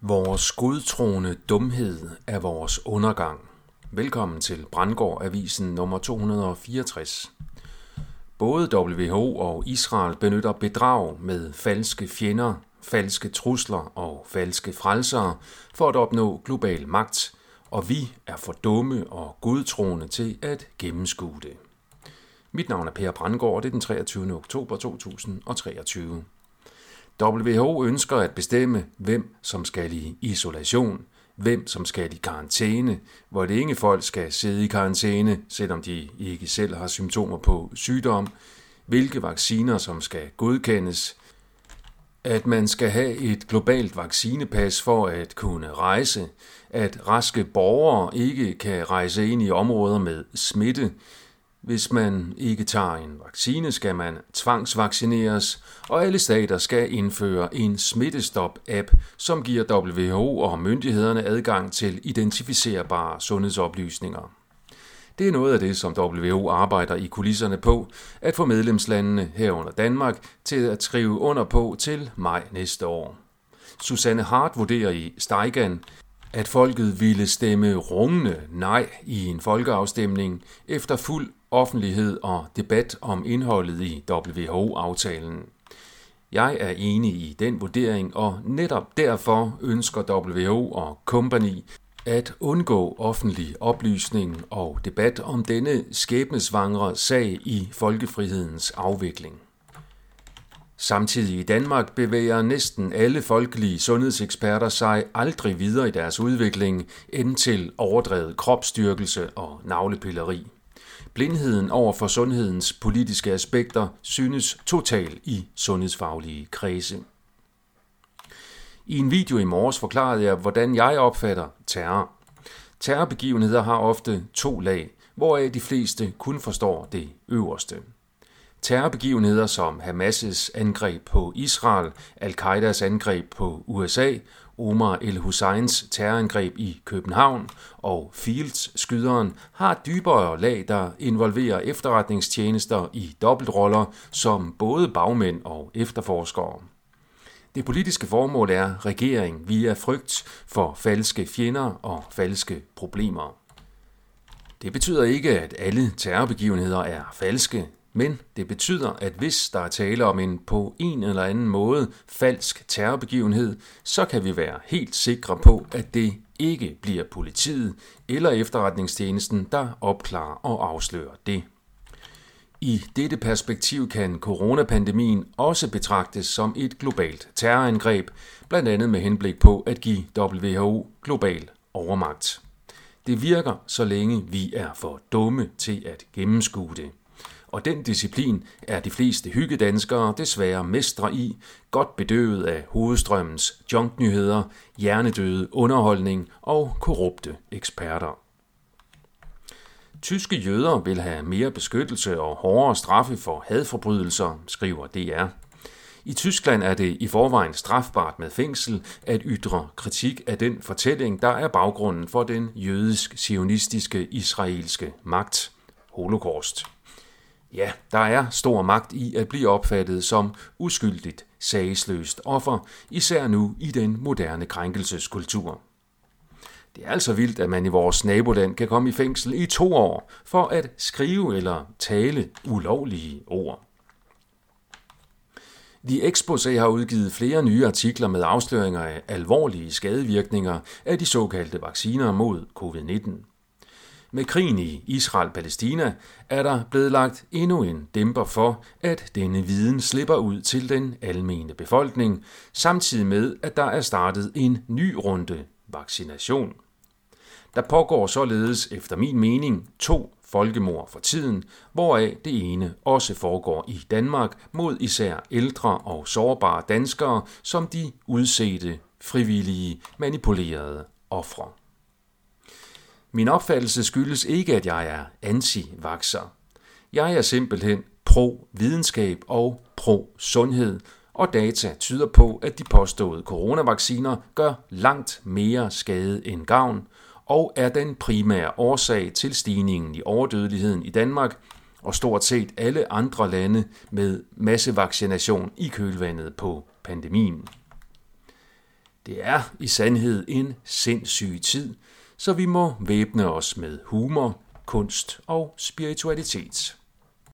Vores gudtroende dumhed er vores undergang. Velkommen til Brandgård Avisen nummer 264. Både WHO og Israel benytter bedrag med falske fjender, falske trusler og falske frelsere for at opnå global magt, og vi er for dumme og gudtroende til at gennemskue det. Mit navn er Per Brandgård, og det er den 23. oktober 2023. WHO ønsker at bestemme, hvem som skal i isolation, hvem som skal i karantæne, hvor længe folk skal sidde i karantæne, selvom de ikke selv har symptomer på sygdom, hvilke vacciner som skal godkendes, at man skal have et globalt vaccinepas for at kunne rejse, at raske borgere ikke kan rejse ind i områder med smitte, hvis man ikke tager en vaccine, skal man tvangsvaccineres, og alle stater skal indføre en smittestop-app, som giver WHO og myndighederne adgang til identificerbare sundhedsoplysninger. Det er noget af det, som WHO arbejder i kulisserne på, at få medlemslandene herunder Danmark til at skrive under på til maj næste år. Susanne Hart vurderer i Steigan, at folket ville stemme rungende nej i en folkeafstemning efter fuld offentlighed og debat om indholdet i WHO-aftalen. Jeg er enig i den vurdering, og netop derfor ønsker WHO og Company at undgå offentlig oplysning og debat om denne skæbnesvangre sag i folkefrihedens afvikling. Samtidig i Danmark bevæger næsten alle folkelige sundhedseksperter sig aldrig videre i deres udvikling end til overdrevet kropsstyrkelse og navlepilleri. Blindheden over for sundhedens politiske aspekter synes total i sundhedsfaglige kredse. I en video i morges forklarede jeg, hvordan jeg opfatter terror. Terrorbegivenheder har ofte to lag, hvoraf de fleste kun forstår det øverste. Terrorbegivenheder som Hamas' angreb på Israel, al-Qaidas angreb på USA, Omar el-Husseins terrorangreb i København og Fields-skyderen har dybere lag, der involverer efterretningstjenester i dobbeltroller som både bagmænd og efterforskere. Det politiske formål er regering via frygt for falske fjender og falske problemer. Det betyder ikke, at alle terrorbegivenheder er falske. Men det betyder, at hvis der er tale om en på en eller anden måde falsk terrorbegivenhed, så kan vi være helt sikre på, at det ikke bliver politiet eller efterretningstjenesten, der opklarer og afslører det. I dette perspektiv kan coronapandemien også betragtes som et globalt terrorangreb, blandt andet med henblik på at give WHO global overmagt. Det virker, så længe vi er for dumme til at gennemskue det og den disciplin er de fleste hyggedanskere desværre mestre i, godt bedøvet af hovedstrømmens junknyheder, hjernedøde underholdning og korrupte eksperter. Tyske jøder vil have mere beskyttelse og hårdere straffe for hadforbrydelser, skriver DR. I Tyskland er det i forvejen strafbart med fængsel at ytre kritik af den fortælling, der er baggrunden for den jødisk-sionistiske israelske magt, holocaust. Ja, der er stor magt i at blive opfattet som uskyldigt, sagsløst offer, især nu i den moderne krænkelseskultur. Det er altså vildt, at man i vores naboland kan komme i fængsel i to år for at skrive eller tale ulovlige ord. The Exposé har udgivet flere nye artikler med afsløringer af alvorlige skadevirkninger af de såkaldte vacciner mod covid-19. Med krigen i Israel-Palæstina er der blevet lagt endnu en dæmper for, at denne viden slipper ud til den almene befolkning, samtidig med, at der er startet en ny runde vaccination. Der pågår således efter min mening to folkemord for tiden, hvoraf det ene også foregår i Danmark mod især ældre og sårbare danskere som de udsete, frivillige, manipulerede ofre. Min opfattelse skyldes ikke, at jeg er anti-vakser. Jeg er simpelthen pro-videnskab og pro-sundhed, og data tyder på, at de påståede coronavacciner gør langt mere skade end gavn, og er den primære årsag til stigningen i overdødeligheden i Danmark og stort set alle andre lande med massevaccination i kølvandet på pandemien. Det er i sandhed en sindssyg tid, så vi må væbne os med humor, kunst og spiritualitet.